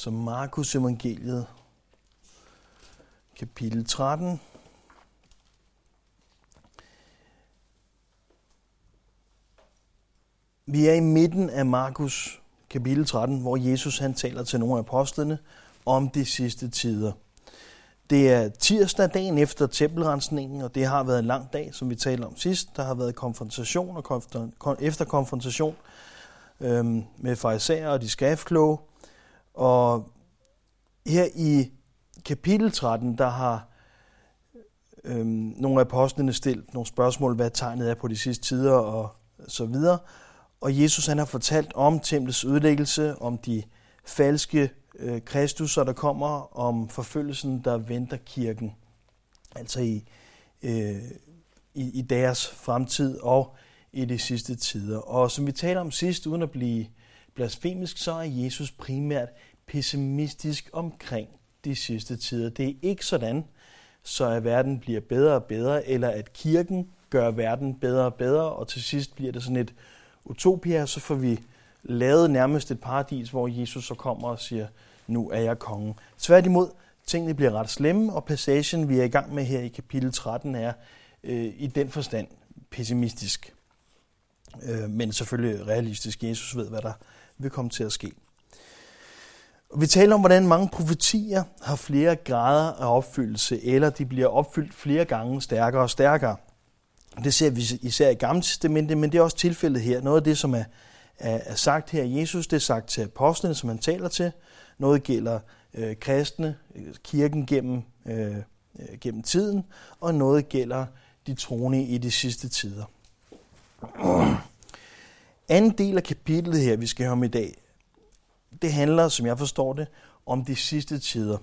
Så Markus evangeliet, kapitel 13. Vi er i midten af Markus kapitel 13, hvor Jesus han taler til nogle af apostlene om de sidste tider. Det er tirsdag dagen efter tempelrensningen, og det har været en lang dag, som vi talte om sidst. Der har været konfrontation og konf- efter konfrontation øhm, med fariserer og de skriftkloge. Og her i kapitel 13, der har øhm, nogle af apostlene stillet nogle spørgsmål, hvad tegnet er på de sidste tider og så videre. Og Jesus han har fortalt om templets ødelæggelse, om de falske øh, Kristus, der kommer, om forfølgelsen, der venter kirken. Altså i, øh, i, i deres fremtid og i de sidste tider. Og som vi taler om sidst, uden at blive blasfemisk, så er Jesus primært pessimistisk omkring de sidste tider. Det er ikke sådan, så at verden bliver bedre og bedre, eller at kirken gør verden bedre og bedre, og til sidst bliver det sådan et utopia, så får vi lavet nærmest et paradis, hvor Jesus så kommer og siger, nu er jeg kongen. Tværtimod, tingene bliver ret slemme, og passagen, vi er i gang med her i kapitel 13, er øh, i den forstand pessimistisk. Øh, men selvfølgelig realistisk. Jesus ved, hvad der vil komme til at ske. Vi taler om, hvordan mange profetier har flere grader af opfyldelse, eller de bliver opfyldt flere gange stærkere og stærkere. Det ser vi især i Gamle Testamentet, men det er også tilfældet her. Noget af det, som er, er, er sagt her af Jesus, det er sagt til apostlene, som han taler til. Noget gælder øh, kristne, kirken gennem, øh, øh gennem tiden, og noget gælder de troende i de sidste tider. Anden del af kapitlet her, vi skal høre om i dag, det handler, som jeg forstår det, om de sidste tider.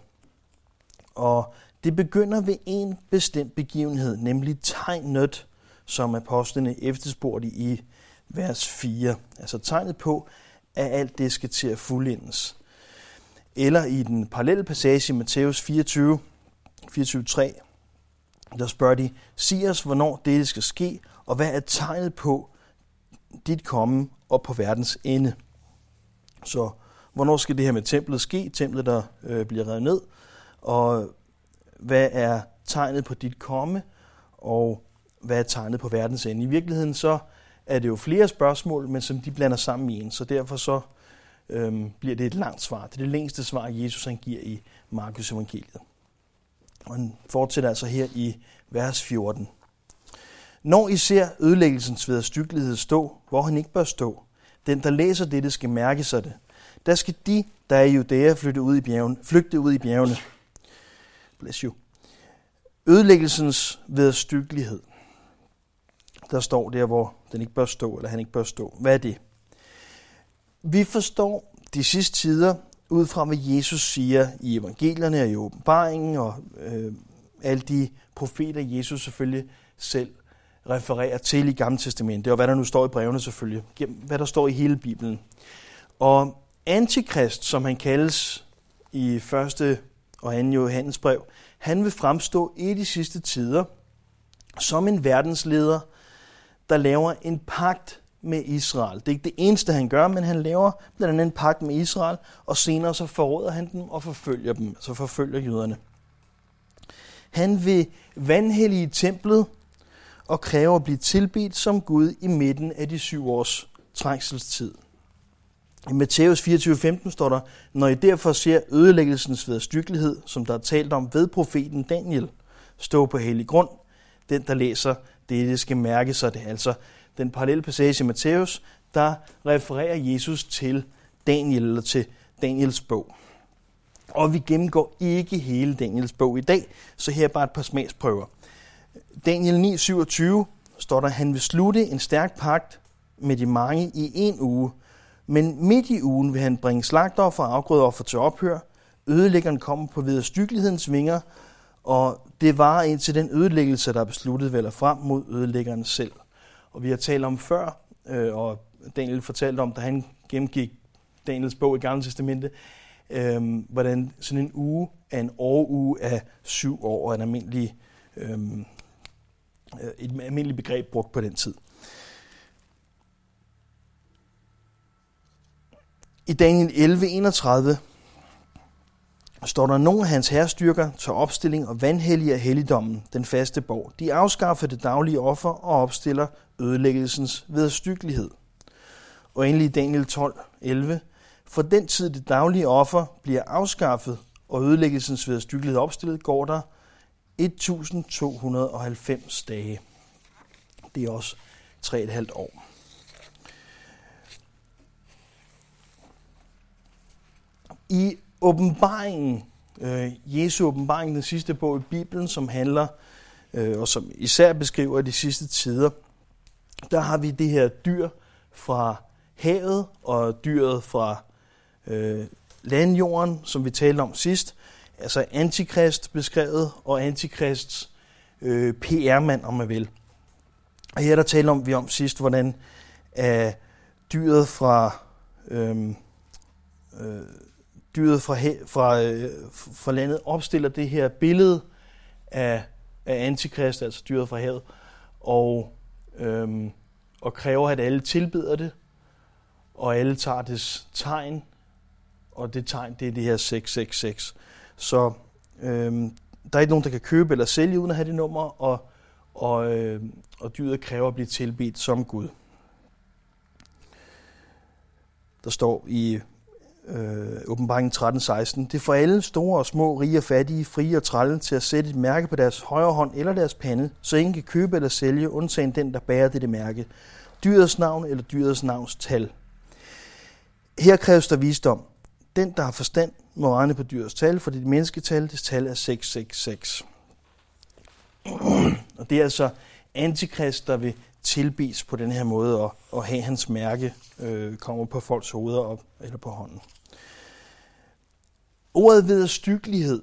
Og det begynder ved en bestemt begivenhed, nemlig tegnet, som apostlene efterspurgte i vers 4. Altså tegnet på, at alt det skal til at fuldendes. Eller i den parallelle passage i Matthæus 24, 24.3, der spørger de, sig os, hvornår det skal ske, og hvad er tegnet på dit komme og på verdens ende. Så hvornår skal det her med templet ske? Templet, der øh, bliver revet ned. Og hvad er tegnet på dit komme? Og hvad er tegnet på verdens ende? I virkeligheden så er det jo flere spørgsmål, men som de blander sammen i en. Så derfor så øhm, bliver det et langt svar. Det er det længste svar, Jesus han giver i Markus evangeliet. Og han fortsætter altså her i vers 14. Når I ser ødelæggelsens vederstyggelighed stå, hvor han ikke bør stå, den, der læser dette, skal mærke sig det. Der skal de, der er i Judæa, flytte ud i bjergene, flygte ud i bjergene. Bless you. Ødelæggelsens vedstyggelighed. Der står der, hvor den ikke bør stå, eller han ikke bør stå. Hvad er det? Vi forstår de sidste tider ud fra, hvad Jesus siger i evangelierne og i åbenbaringen, og øh, alle de profeter, Jesus selvfølgelig selv refererer til i Gamle Testamentet, og hvad der nu står i brevene selvfølgelig, hvad der står i hele Bibelen. Og Antikrist, som han kaldes i 1. og 2. Johannes brev, han vil fremstå i de sidste tider som en verdensleder, der laver en pagt med Israel. Det er ikke det eneste, han gør, men han laver blandt andet en pagt med Israel, og senere så forråder han dem og forfølger dem, så forfølger jøderne. Han vil vandhælde templet og kræver at blive tilbedt som Gud i midten af de syv års trængselstid. I Matthæus 24:15 står der, når I derfor ser ødelæggelsens vedstyrkelighed, som der er talt om ved profeten Daniel, stå på hellig grund, den der læser det, det skal mærke sig det. Altså den parallelle passage i Matthæus, der refererer Jesus til Daniel, eller til Daniels bog. Og vi gennemgår ikke hele Daniels bog i dag, så her er bare et par smagsprøver. Daniel 9:27 står der, han vil slutte en stærk pagt med de mange i en uge, men midt i ugen vil han bringe slagtoffer og afgrødeoffer til ophør. Ødelæggeren kommer på vederstyggelighedens vinger, og det var indtil den ødelæggelse, der er besluttet, vælger frem mod ødelæggeren selv. Og vi har talt om før, øh, og Daniel fortalte om, da han gennemgik Daniels bog i Gamle Testamente, øh, hvordan sådan en uge er en åruge af syv år, og en almindelig, øh, Øh, et almindeligt begreb brugt på den tid. I Daniel 11:31 står der, nogle af hans herrestyrker tager opstilling og vandhelliger helligdommen, den faste borg. De afskaffer det daglige offer og opstiller ødelæggelsens vedstyggelighed. Og endelig Daniel 12:11 For den tid det daglige offer bliver afskaffet og ødelæggelsens vedstyggelighed opstillet, går der 1290 dage. Det er også 3,5 år. I åbenbaringen, øh, Jesu åbenbaring, den sidste bog i Bibelen, som handler øh, og som især beskriver de sidste tider, der har vi det her dyr fra havet og dyret fra øh, landjorden, som vi talte om sidst. Altså antikrist beskrevet, og antikrists øh, PR-mand, om man vil. Og her der taler om, vi om sidst, hvordan øh, dyret fra øh, øh, dyret fra, fra, øh, fra landet opstiller det her billede af, af antikrist, altså dyret fra havet, og, øh, og kræver, at alle tilbeder det, og alle tager dets tegn, og det tegn, det er det her 666. Så øhm, der er ikke nogen, der kan købe eller sælge uden at have det nummer, og, og, øh, og dyret kræver at blive tilbedt som Gud. Der står i øh, åbenbaringen 13.16, Det får alle store og små, rige og fattige, frie og trælle til at sætte et mærke på deres højre hånd eller deres pande, så ingen kan købe eller sælge, undtagen den, der bærer dette mærke. Dyrets navn eller dyrets navns tal. Her kræves der visdom. Den, der har forstand, må regne på dyrets tal, for det mennesketal, det tal er 666. Og det er altså antikrist, der vil tilbes på den her måde, og, og have hans mærke øh, kommer på folks hoveder op, eller på hånden. Ordet vederstyggelighed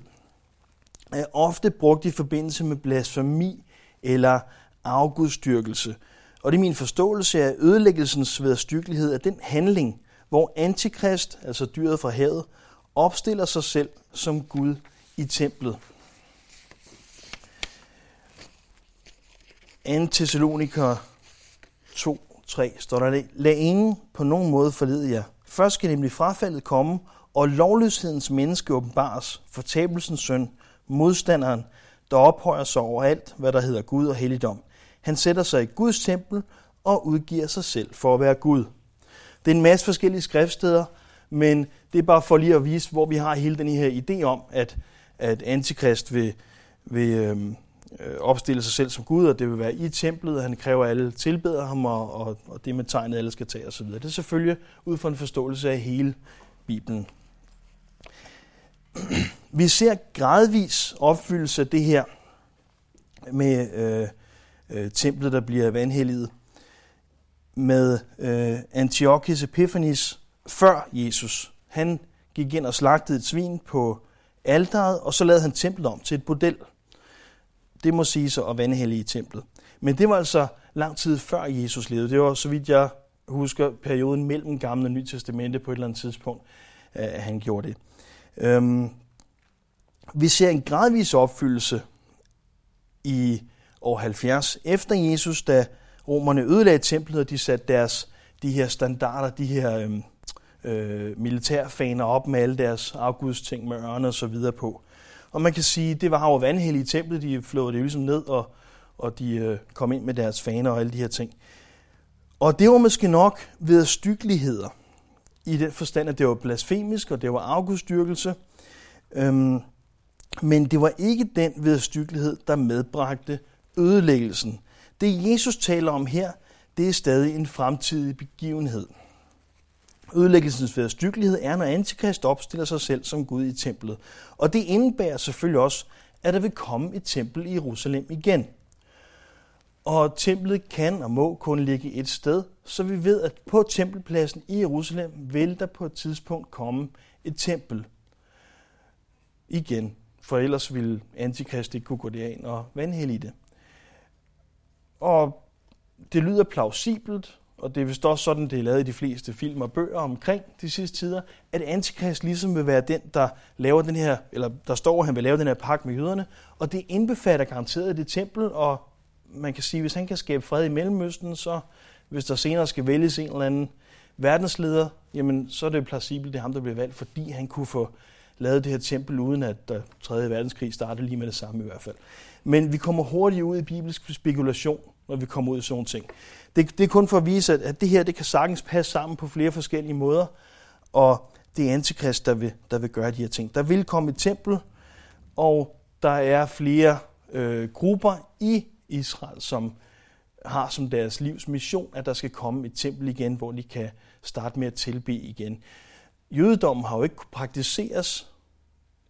er ofte brugt i forbindelse med blasfemi eller afgudstyrkelse. Og det er min forståelse af ødelæggelsens vederstyggelighed at den handling, hvor antikrist, altså dyret fra havet, opstiller sig selv som Gud i templet. 2. Thessaloniker 2, 3 står der, lad ingen på nogen måde forlede jer. Først skal nemlig frafaldet komme, og lovløshedens menneske åbenbares, fortabelsens søn, modstanderen, der ophøjer sig over alt, hvad der hedder Gud og helligdom. Han sætter sig i Guds tempel og udgiver sig selv for at være Gud. Det er en masse forskellige skriftsteder, men det er bare for lige at vise, hvor vi har hele den her idé om, at, at antikrist vil, vil øhm, øh, opstille sig selv som Gud, og det vil være i templet, og han kræver, at alle tilbeder ham, og, og, og det med tegnet, alle skal tage osv. Det er selvfølgelig ud fra en forståelse af hele Bibelen. Vi ser gradvis opfyldelse af det her med øh, øh, templet, der bliver vandhelliget, med øh, Antiochus Epiphanes før Jesus. Han gik ind og slagtede et svin på alteret, og så lavede han templet om til et bordel. Det må sige sig at vandhellige i templet. Men det var altså lang tid før Jesus levede. Det var, så vidt jeg husker, perioden mellem Gamle og Nye Testamente på et eller andet tidspunkt, at han gjorde det. Øhm, vi ser en gradvis opfyldelse i år 70 efter Jesus, da romerne ødelagde templet, og de satte deres, de her standarder, de her øh, øh, militærfaner op med alle deres afgudsting med ørne og så videre på. Og man kan sige, det var jo vandhellige templet, de flåede det ligesom ned, og, og de øh, kom ind med deres faner og alle de her ting. Og det var måske nok ved styggeligheder, i den forstand, at det var blasfemisk, og det var afgudstyrkelse. Øhm, men det var ikke den vederstyggelighed, der medbragte ødelæggelsen. Det Jesus taler om her, det er stadig en fremtidig begivenhed. Ødelæggelsens vederstyggelighed er, når Antikrist opstiller sig selv som Gud i templet. Og det indebærer selvfølgelig også, at der vil komme et tempel i Jerusalem igen. Og templet kan og må kun ligge et sted, så vi ved, at på tempelpladsen i Jerusalem vil der på et tidspunkt komme et tempel igen. For ellers ville Antikrist ikke kunne gå derind og vandhælde det. Og det lyder plausibelt, og det er vist også sådan, det er lavet i de fleste film og bøger omkring de sidste tider, at Antikrist ligesom vil være den, der laver den her, eller der står, at han vil lave den her pagt med jøderne, og det indbefatter garanteret det tempel, og man kan sige, hvis han kan skabe fred i Mellemøsten, så hvis der senere skal vælges en eller anden verdensleder, jamen så er det plausibelt, det er ham, der bliver valgt, fordi han kunne få lavet det her tempel, uden at øh, der 3. verdenskrig startede lige med det samme i hvert fald. Men vi kommer hurtigt ud i bibelsk spekulation, når vi kommer ud i sådan nogle ting. Det, det er kun for at vise, at, at det her det kan sagtens passe sammen på flere forskellige måder, og det er antikrist, der vil, der vil gøre de her ting. Der vil komme et tempel, og der er flere øh, grupper i Israel, som har som deres livs mission, at der skal komme et tempel igen, hvor de kan starte med at tilbe igen. Jødedommen har jo ikke praktiseres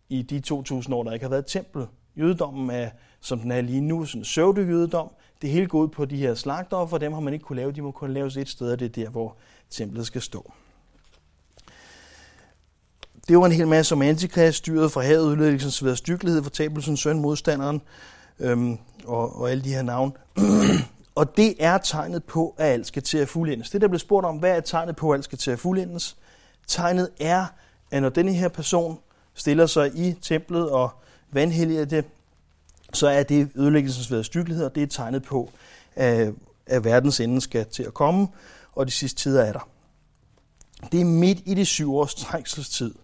i de 2000 år, der ikke har været et tempel. Jødedommen er, som den er lige nu, sådan en. Det hele går ud på de her slagter, for dem har man ikke kunne lave. De må kun laves et sted, og det er der, hvor templet skal stå. Det var en hel masse om antikrist, styret fra havet, udlæggelsens ligesom ved styggelighed, fortabelsen, søn, modstanderen øhm, og, og alle de her navne. og det er tegnet på, at alt skal til at fuldendes. Det, der blev spurgt om, hvad er tegnet på, at alt skal til at fuldendes? Tegnet er, at når denne her person stiller sig i templet og vandhelliger det, så er det ødelæggelsens ved og det er tegnet på, at, at verdens ende skal til at komme, og de sidste tider er der. Det er midt i de syv års trængselstid.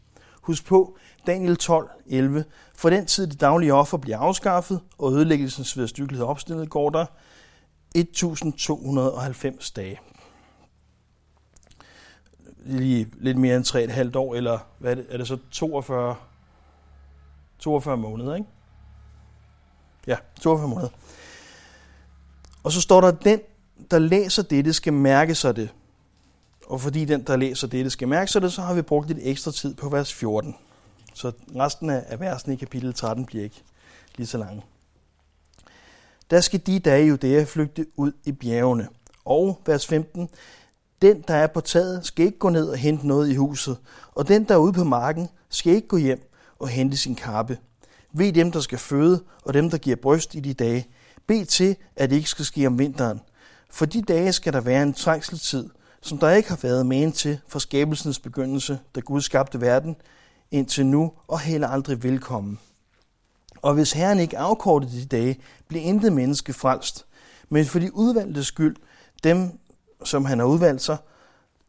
Husk på, Daniel 12, 11. For den tid det daglige offer bliver afskaffet, og ødelæggelsens ved styrkelighed opstillet, går der 1290 dage. Lige lidt mere end 3,5 år, eller hvad er det, er det så 42, 42 måneder, ikke? Ja, 42 måneder. Og så står der, at den, der læser dette, skal mærke sig det. Og fordi den, der læser dette, skal mærke sig det, så har vi brugt lidt ekstra tid på vers 14. Så resten af versen i kapitel 13 bliver ikke lige så lange. Der skal de dage Judæa flygte ud i bjergene. Og vers 15. Den, der er på taget, skal ikke gå ned og hente noget i huset, og den, der er ude på marken, skal ikke gå hjem og hente sin kappe. Ved dem, der skal føde, og dem, der giver bryst i de dage. Bed til, at det ikke skal ske om vinteren. For de dage skal der være en trængseltid, som der ikke har været men til fra skabelsens begyndelse, da Gud skabte verden, indtil nu og heller aldrig velkommen. Og hvis Herren ikke afkortede de dage, blev intet menneske frelst. Men for de udvalgte skyld, dem som han har udvalgt sig,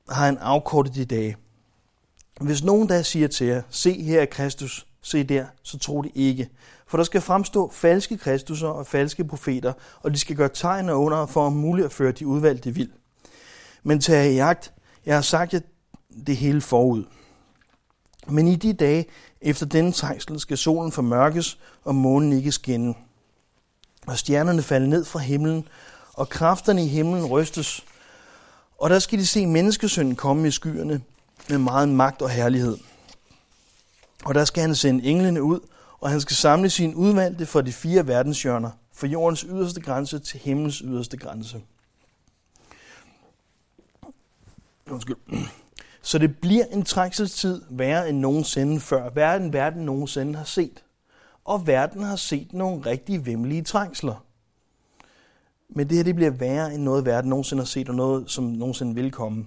har han afkortet de dage. Hvis nogen der siger til jer, se her er Kristus, se der, så tro det ikke. For der skal fremstå falske kristusser og falske profeter, og de skal gøre tegn og under for at muligt at føre de udvalgte vild. Men tag i jagt, jeg har sagt jer det hele forud. Men i de dage efter denne trængsel skal solen formørkes, og månen ikke skinne. Og stjernerne falde ned fra himlen, og kræfterne i himlen rystes. Og der skal de se menneskesønnen komme i skyerne med meget magt og herlighed. Og der skal han sende englene ud, og han skal samle sine udvalgte fra de fire verdenshjørner, fra jordens yderste grænse til himlens yderste grænse. Undskyld. Så det bliver en trængselstid værre end nogensinde før. Verden, verden nogensinde har set. Og verden har set nogle rigtig vemmelige trængsler. Men det her det bliver værre end noget, verden nogensinde har set, og noget, som nogensinde vil komme.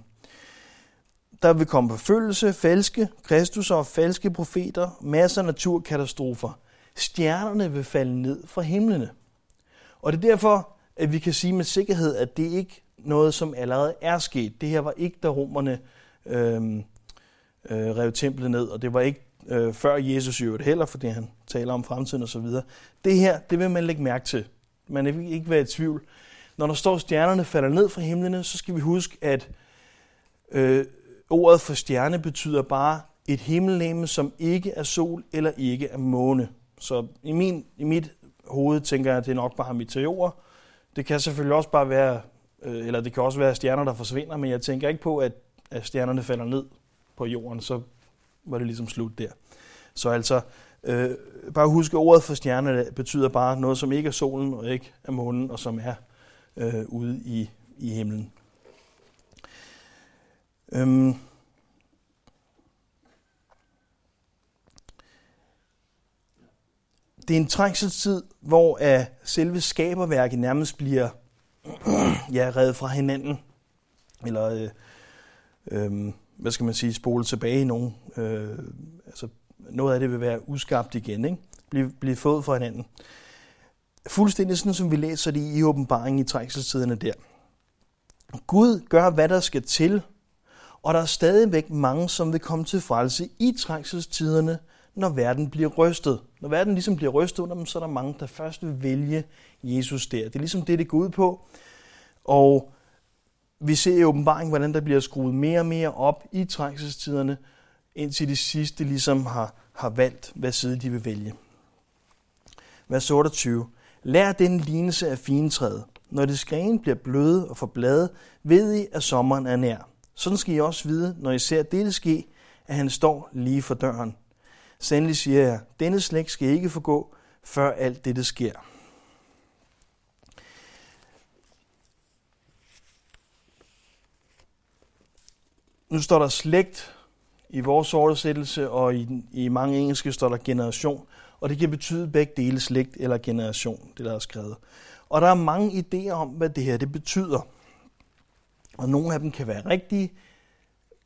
Der vil komme forfølgelse, falske kristus og falske profeter, masser af naturkatastrofer. Stjernerne vil falde ned fra himlene. Og det er derfor, at vi kan sige med sikkerhed, at det ikke er noget, som allerede er sket. Det her var ikke, da romerne øh, øh, rev templet ned, og det var ikke øh, før Jesus i øvrigt heller, fordi han taler om fremtiden og så videre. Det her, det vil man lægge mærke til. Man vil ikke være i tvivl. Når der står, at stjernerne falder ned fra himlene, så skal vi huske, at øh, ordet for stjerne betyder bare et himmellegeme, som ikke er sol eller ikke er måne. Så i, min, i mit hoved tænker jeg, at det nok bare meteorer. Det kan selvfølgelig også bare være, øh, eller det kan også være stjerner, der forsvinder, men jeg tænker ikke på, at at stjernerne falder ned på jorden, så var det ligesom slut der. Så altså, øh, bare husk, at ordet for stjerne betyder bare noget, som ikke er solen og ikke er månen, og som er øh, ude i, i himlen. Øhm. Det er en trængselstid, hvor at selve skaberværket nærmest bliver ja, reddet fra hinanden. Eller øh, øh, hvad skal man sige, spole tilbage i nogen. Øh, altså, noget af det vil være uskabt igen, ikke? Blive, blive fået fra hinanden. Fuldstændig sådan, som vi læser det i åbenbaringen i trængselstiderne der. Gud gør, hvad der skal til, og der er stadigvæk mange, som vil komme til frelse i trængselstiderne, når verden bliver rystet. Når verden ligesom bliver rystet under dem, så er der mange, der først vil vælge Jesus der. Det er ligesom det, det går ud på. Og vi ser i åbenbaringen, hvordan der bliver skruet mere og mere op i trængselstiderne, indtil de sidste ligesom har, har valgt, hvad side de vil vælge. Vers 28. Lær den lignelse af fintræet. Når det skræn bliver bløde og får blade, ved I, at sommeren er nær. Sådan skal I også vide, når I ser dette ske, at han står lige for døren. Sandelig siger jeg, denne slægt skal ikke forgå, før alt dette sker. Nu står der slægt i vores oversættelse, og i, i mange engelske står der generation, og det kan betyde begge dele slægt eller generation, det der er skrevet. Og der er mange idéer om, hvad det her det betyder. Og nogle af dem kan være rigtige,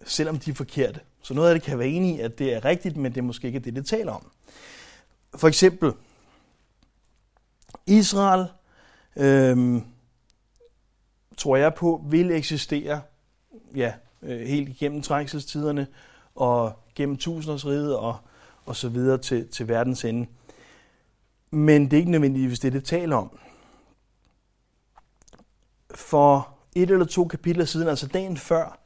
selvom de er forkerte. Så noget af det kan være enige i, at det er rigtigt, men det er måske ikke det, det taler om. For eksempel, Israel, øhm, tror jeg på, vil eksistere ja, øh, helt igennem trængselstiderne og gennem tusindårsriget og, og så videre til, til verdens ende. Men det er ikke nødvendigvis det, det taler om. For et eller to kapitler siden, altså dagen før,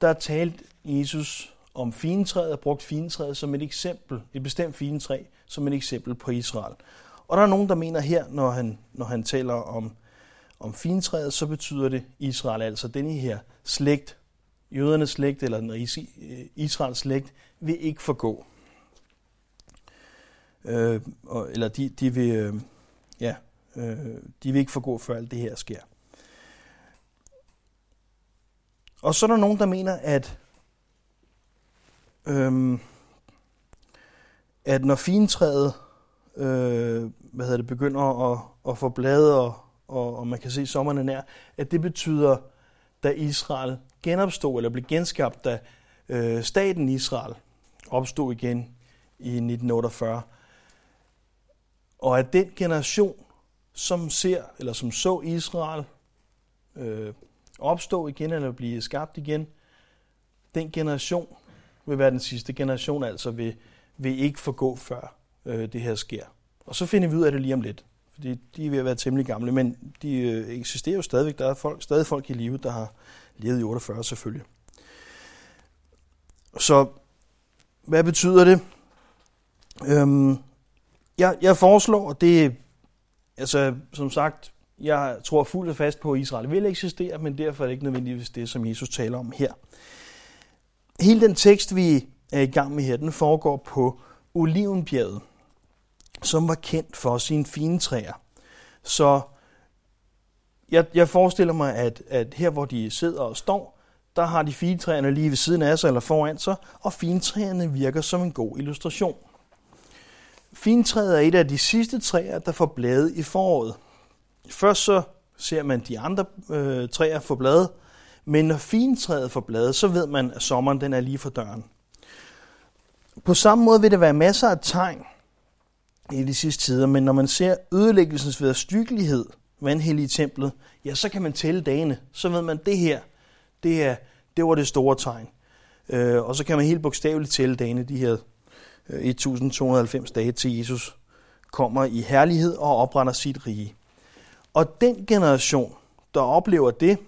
der talte Jesus om fintræet og brugt fintræet som et eksempel, et bestemt fintræ, som et eksempel på Israel. Og der er nogen, der mener her, når han, når han taler om, om fintræet, så betyder det Israel, altså denne her slægt, jødernes slægt, eller den øh, Israels slægt, vil ikke forgå. Øh, eller de, de vil, øh, ja, øh, de vil ikke forgå, før alt det her sker. Og så er der nogen, der mener, at, øhm, at når fintræet øh, hvad hedder det, begynder at, at få blade, og, og, og man kan se sommerne nær, at det betyder, da Israel genopstod, eller blev genskabt, da øh, staten Israel opstod igen i 1948. Og at den generation, som ser, eller som så Israel øh, opstå igen eller blive skabt igen, den generation vil være den sidste generation, altså vil, vil ikke forgå før øh, det her sker. Og så finder vi ud af det lige om lidt, fordi de er ved at være temmelig gamle, men de øh, eksisterer jo stadigvæk. Der er folk, stadig folk i live, der har levet i 48 selvfølgelig. Så hvad betyder det? Øhm, jeg, jeg foreslår, at det altså som sagt, jeg tror fuldt og fast på, at Israel vil eksistere, men derfor er det ikke nødvendigvis det, som Jesus taler om her. Hele den tekst, vi er i gang med her, den foregår på Olivenbjerget, som var kendt for sine fine træer. Så jeg, jeg forestiller mig, at, at her hvor de sidder og står, der har de fine træerne lige ved siden af sig eller foran sig, og fintræerne virker som en god illustration. Fintræet er et af de sidste træer, der får blade i foråret. Først så ser man de andre øh, træer få blade, men når fintræet får blade, så ved man, at sommeren den er lige for døren. På samme måde vil der være masser af tegn i de sidste tider, men når man ser ødelæggelsens vederstyggelighed, vandhellige templet, ja, så kan man tælle dagene. Så ved man, at det her, det, er, det var det store tegn. Øh, og så kan man helt bogstaveligt tælle dagene, de her øh, 1290 dage til Jesus kommer i herlighed og opretter sit rige. Og den generation, der oplever det,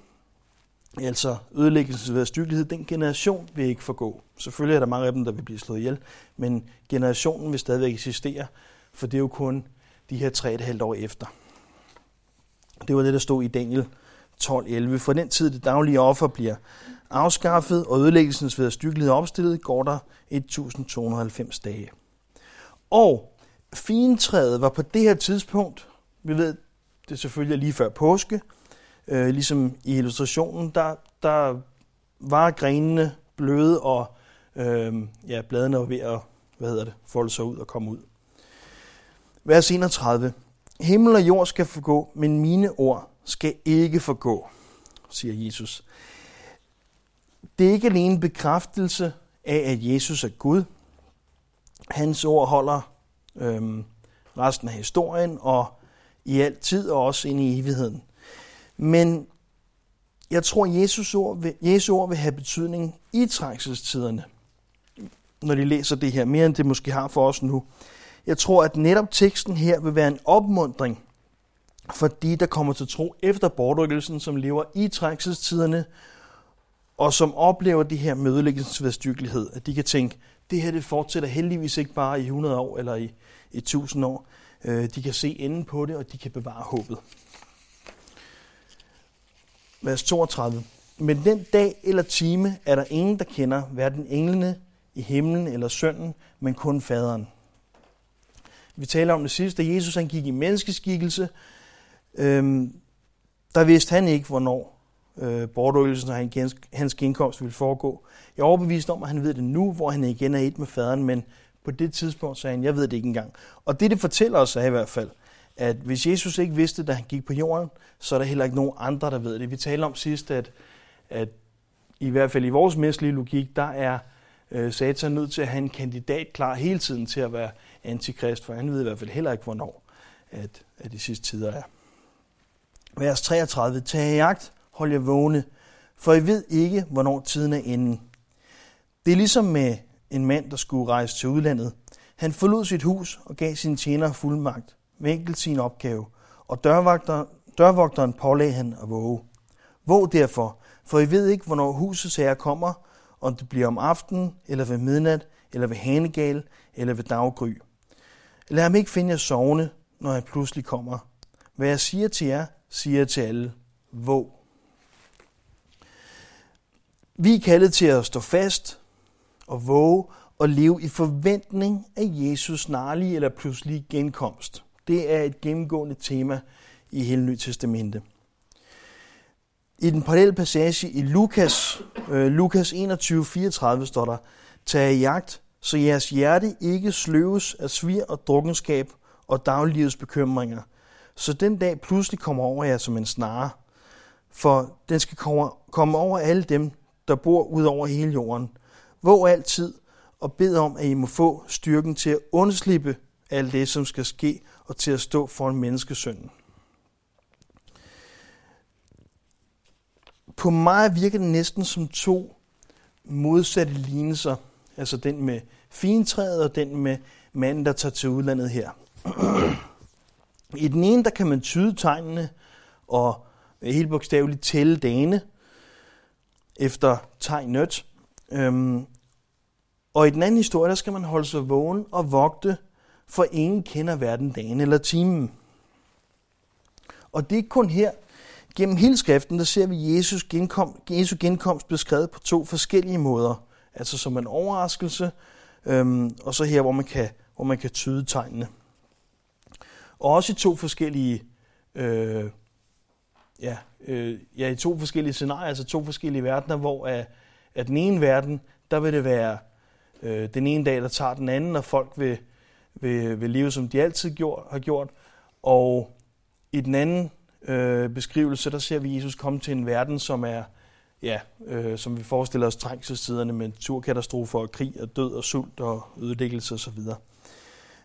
altså ødelæggelsens ved styggelighed, den generation vil ikke forgå. Selvfølgelig er der mange af dem, der vil blive slået ihjel, men generationen vil stadigvæk eksistere, for det er jo kun de her tre et halvt år efter. Det var det, der stod i Daniel 12.11. For den tid, det daglige offer bliver afskaffet, og ødelæggelsens ved styggelighed opstillet, går der 1290 dage. Og fintræet var på det her tidspunkt, vi ved, det selvfølgelig lige før påske, øh, ligesom i illustrationen, der, der var grenene bløde, og øh, ja, bladene var ved at hvad hedder det, folde sig ud og komme ud. Vers 31. Himmel og jord skal forgå, men mine ord skal ikke forgå, siger Jesus. Det er ikke alene en bekræftelse af, at Jesus er Gud. Hans ord holder øhm, resten af historien, og i al tid og også ind i evigheden. Men jeg tror, at Jesus ord vil, Jesu ord vil have betydning i trængselstiderne. når de læser det her, mere end det måske har for os nu. Jeg tror, at netop teksten her vil være en opmundring for de, der kommer til tro efter bortrykkelsen, som lever i trængselstiderne, og som oplever det her mødelæggelsesværstyggelighed, at de kan tænke, det her det fortsætter heldigvis ikke bare i 100 år eller i, i 1000 år. Øh, de kan se enden på det, og de kan bevare håbet. Vers 32. Men den dag eller time er der ingen, der kender hverken englene i himlen eller sønnen, men kun faderen. Vi taler om det sidste, da Jesus han gik i menneskeskikkelse. Øhm, der vidste han ikke, hvornår øh, bortrykkelsen og hans genkomst ville foregå. Jeg er overbevist om, at han ved det nu, hvor han igen er et med faderen, men på det tidspunkt sagde han, jeg ved det ikke engang. Og det, det fortæller os er i hvert fald, at hvis Jesus ikke vidste da han gik på jorden, så er der heller ikke nogen andre, der ved det. Vi talte om sidst, at, at i hvert fald i vores menneskelige logik, der er øh, Satan nødt til at have en kandidat klar hele tiden til at være antikrist, for han ved i hvert fald heller ikke, hvornår at, at de sidste tider er. Vers 33. Tag jagt, hold jer vågne, for I ved ikke, hvornår tiden er inde. Det er ligesom med en mand, der skulle rejse til udlandet. Han forlod sit hus og gav sine tjenere fuldmagt, enkelt sin opgave, og dørvogteren, dørvogteren pålagde han at våge. Våg derfor, for I ved ikke, hvornår husets herre kommer, om det bliver om aftenen, eller ved midnat, eller ved hanegal, eller ved daggry. Lad ham ikke finde jer sovende, når han pludselig kommer. Hvad jeg siger til jer, siger jeg til alle. Våg. Vi er kaldet til at stå fast og våge og leve i forventning af Jesus snarlige eller pludselig genkomst. Det er et gennemgående tema i hele Nye Testamente. I den parallelle passage i Lukas, øh, Lukas 21, 34 står der, Tag jagt, så jeres hjerte ikke sløves af svir og drukkenskab og daglivets bekymringer, så den dag pludselig kommer over jer som en snare. For den skal komme over alle dem, der bor ud over hele jorden. Våg altid og bed om, at I må få styrken til at undslippe alt det, som skal ske, og til at stå for en menneskesøn. På mig virker det næsten som to modsatte lignelser. Altså den med fintræet og den med manden, der tager til udlandet her. I den ene, der kan man tyde tegnene og helt bogstaveligt tælle dagene efter tegn. Øhm, og i den anden historie, der skal man holde sig vågen og vogte, for ingen kender hverken dagen eller timen. Og det er ikke kun her. Gennem hele skriften, der ser vi Jesus, genkom, Jesu genkomst beskrevet på to forskellige måder. Altså som en overraskelse, øhm, og så her, hvor man, kan, hvor man kan tyde tegnene. Og også i to forskellige, øh, ja, øh, ja, i to forskellige scenarier, altså to forskellige verdener, hvor at, at den ene verden, der vil det være øh, den ene dag, der tager den anden, og folk vil, vil, vil leve, som de altid gjort, har gjort. Og i den anden øh, beskrivelse, der ser vi Jesus komme til en verden, som er, ja, øh, som vi forestiller os trængselstiderne med naturkatastrofer og krig og død og sult og ødelæggelse osv.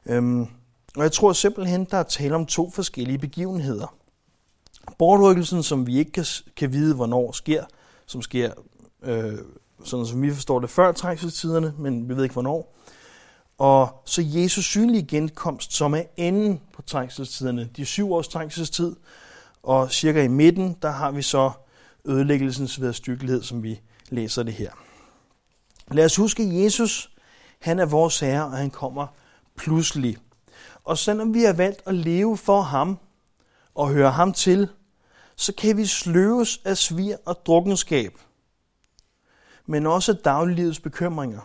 Øhm, og jeg tror simpelthen, der er tale om to forskellige begivenheder. Bortrykkelsen, som vi ikke kan, kan vide, hvornår sker, som sker, øh, sådan som vi forstår det, før trængselstiderne, men vi ved ikke, hvornår. Og så Jesus synlige genkomst, som er enden på trængselstiderne, de syv års trængselstid, og cirka i midten, der har vi så ødelæggelsens vedstykkelighed, som vi læser det her. Lad os huske, Jesus, han er vores herre, og han kommer pludselig. Og selvom vi har valgt at leve for ham og høre ham til, så kan vi sløves af svir og drukkenskab, men også dagliglivets bekymringer.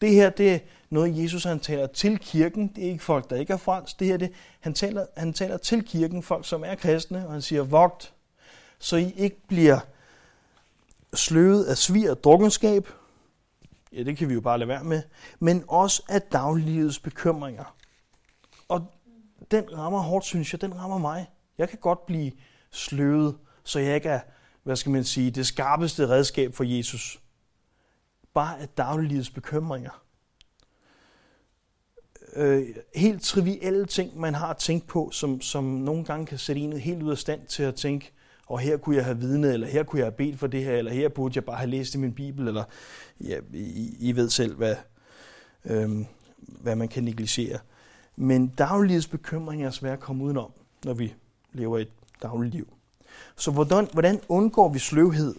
Det her, det er noget, Jesus han taler til kirken. Det er ikke folk, der ikke er frelst. Det her, det, han, taler, han taler til kirken, folk som er kristne, og han siger, vogt, så I ikke bliver sløvet af svir og drukkenskab. Ja, det kan vi jo bare lade være med. Men også af dagliglivets bekymringer. Og den rammer hårdt, synes jeg. Den rammer mig. Jeg kan godt blive sløvet, så jeg ikke er, hvad skal man sige, det skarpeste redskab for Jesus. Bare af dagliglivets bekymringer. Øh, helt trivielle ting, man har tænkt på, som, som nogle gange kan sætte en helt ud af stand til at tænke, og her kunne jeg have vidnet, eller her kunne jeg have bedt for det her, eller her burde jeg bare have læst i min bibel, eller ja, I, I ved selv, hvad, øhm, hvad man kan negligere. Men dagliglivets bekymringer er svære at komme udenom, når vi lever et dagligt liv. Så hvordan, hvordan undgår vi sløvhed?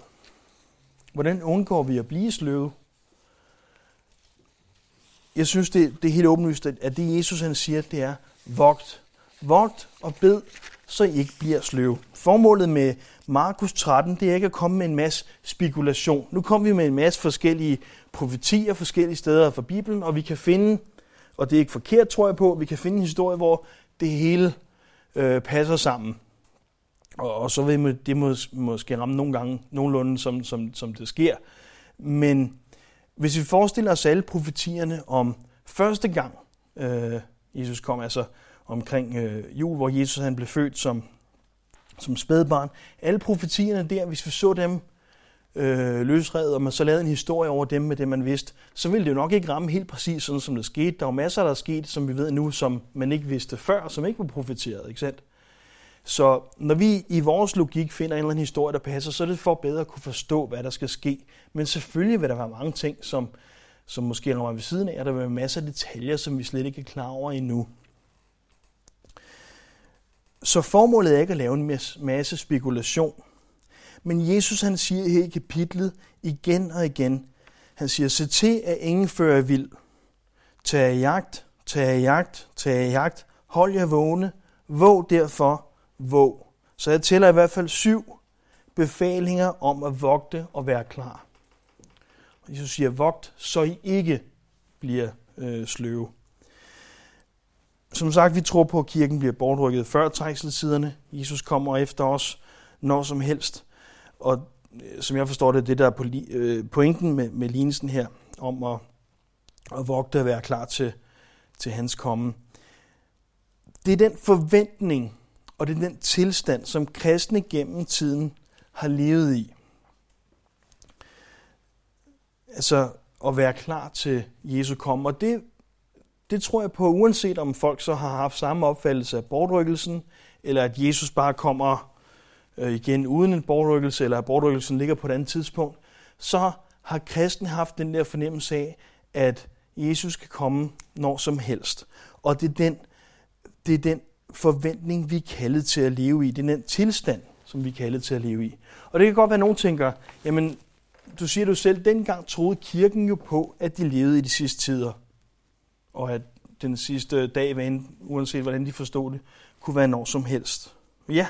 Hvordan undgår vi at blive sløve? Jeg synes, det, det er helt åbenlyst, at det Jesus han siger, det er, vogt. Vogt og bed, så I ikke bliver sløve. Formålet med Markus 13, det er ikke at komme med en masse spekulation. Nu kommer vi med en masse forskellige profetier forskellige steder fra Bibelen, og vi kan finde, og det er ikke forkert, tror jeg på, vi kan finde en historie, hvor det hele øh, passer sammen. Og, og så vil det mås, måske ramme nogle gange nogenlunde, som, som, som det sker. Men hvis vi forestiller os alle profetierne om første gang, øh, Jesus kom, altså omkring øh, jul, hvor Jesus han blev født som, som spædbarn. Alle profetierne der, hvis vi så dem øh, løsredet, og man så lavede en historie over dem med det, man vidste, så ville det jo nok ikke ramme helt præcis sådan, som det skete. Der var masser, der er sket, som vi ved nu, som man ikke vidste før, som ikke var profeteret, ikke sandt? Så når vi i vores logik finder en eller anden historie, der passer, så er det for bedre at kunne forstå, hvad der skal ske. Men selvfølgelig vil der være mange ting, som, som måske rammer ved siden af, og der vil være masser af detaljer, som vi slet ikke er klar over endnu. Så formålet er ikke at lave en masse spekulation. Men Jesus han siger her i kapitlet igen og igen, han siger, se til, at ingen fører vild. Tag jagt, tag jagt, tag jagt, hold jer vågne, våg derfor, våg. Så jeg tæller i hvert fald syv befalinger om at vogte og være klar. Og Jesus siger, vogt, så I ikke bliver øh, sløve. Som sagt, vi tror på, at kirken bliver bortrykket før trængselstiderne. Jesus kommer efter os når som helst. Og øh, som jeg forstår det, det der er øh, pointen med, med lignelsen her, om at, at vogte og være klar til, til hans komme. Det er den forventning, og det er den tilstand, som kristne gennem tiden har levet i. Altså at være klar til Jesu komme. Og det det tror jeg på, uanset om folk så har haft samme opfattelse af bortrykkelsen, eller at Jesus bare kommer øh, igen uden en bortrykkelse, eller at bortrykkelsen ligger på et andet tidspunkt, så har kristen haft den der fornemmelse af, at Jesus kan komme når som helst. Og det er den, det er den forventning, vi er kaldet til at leve i. Det er den tilstand, som vi er kaldet til at leve i. Og det kan godt være, at nogen tænker, jamen, du siger du selv, dengang troede kirken jo på, at de levede i de sidste tider og at den sidste dag, uanset hvordan de forstod det, kunne være når som helst. Ja.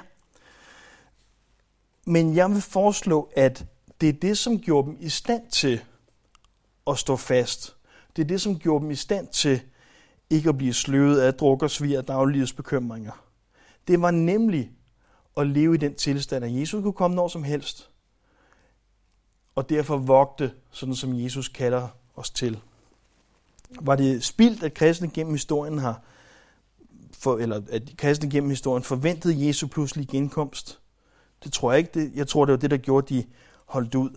Men jeg vil foreslå, at det er det, som gjorde dem i stand til at stå fast. Det er det, som gjorde dem i stand til ikke at blive sløvet af druk og svir og bekymringer. Det var nemlig at leve i den tilstand, at Jesus kunne komme når som helst, og derfor vogte, sådan som Jesus kalder os til. Var det spildt, at kristne gennem historien har for, eller at kristne gennem historien forventede Jesu pludselig genkomst? Det tror jeg ikke. Det, jeg tror, det var det, der gjorde, de holdt ud.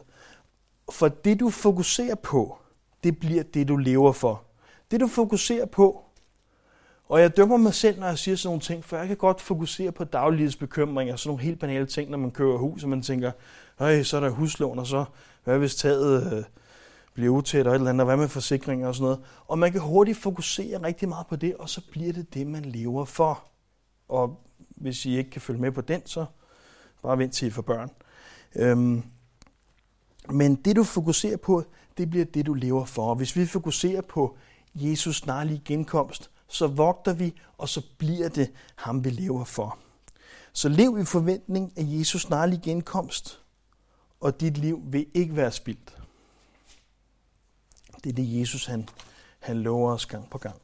For det, du fokuserer på, det bliver det, du lever for. Det, du fokuserer på, og jeg dømmer mig selv, når jeg siger sådan nogle ting, for jeg kan godt fokusere på dagliglivets bekymringer, sådan nogle helt banale ting, når man kører hus, og man tænker, så er der huslån, og så hvad hvis taget øh, bliver utæt og et eller andet, og hvad med forsikringer og sådan noget. Og man kan hurtigt fokusere rigtig meget på det, og så bliver det det, man lever for. Og hvis I ikke kan følge med på den, så bare vent til I får børn. Øhm, men det, du fokuserer på, det bliver det, du lever for. Og hvis vi fokuserer på Jesus snarlige genkomst, så vogter vi, og så bliver det ham, vi lever for. Så lev i forventning af Jesus snarlige genkomst, og dit liv vil ikke være spildt. Det er det, Jesus han, han lover os gang på gang.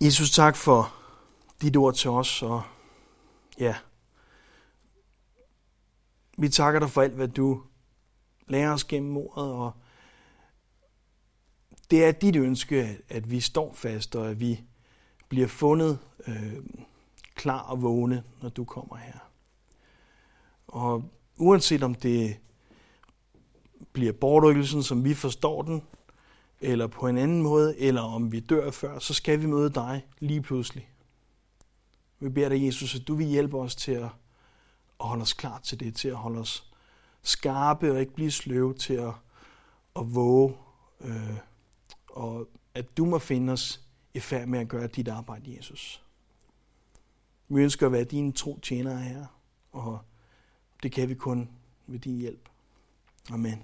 Jesus, tak for dit ord til os, og ja, vi takker dig for alt, hvad du lærer os gennem ordet, og det er dit ønske, at vi står fast, og at vi bliver fundet øh, klar og vågne, når du kommer her. Og uanset om det bliver bortrykkelsen, som vi forstår den, eller på en anden måde, eller om vi dør før, så skal vi møde dig lige pludselig. Vi beder dig, Jesus, at du vil hjælpe os til at, holde os klar til det, til at holde os skarpe og ikke blive sløve til at, at våge øh, og at du må finde os i færd med at gøre dit arbejde, Jesus. Vi ønsker at være dine tro tjenere her, og det kan vi kun ved din hjælp. Amen.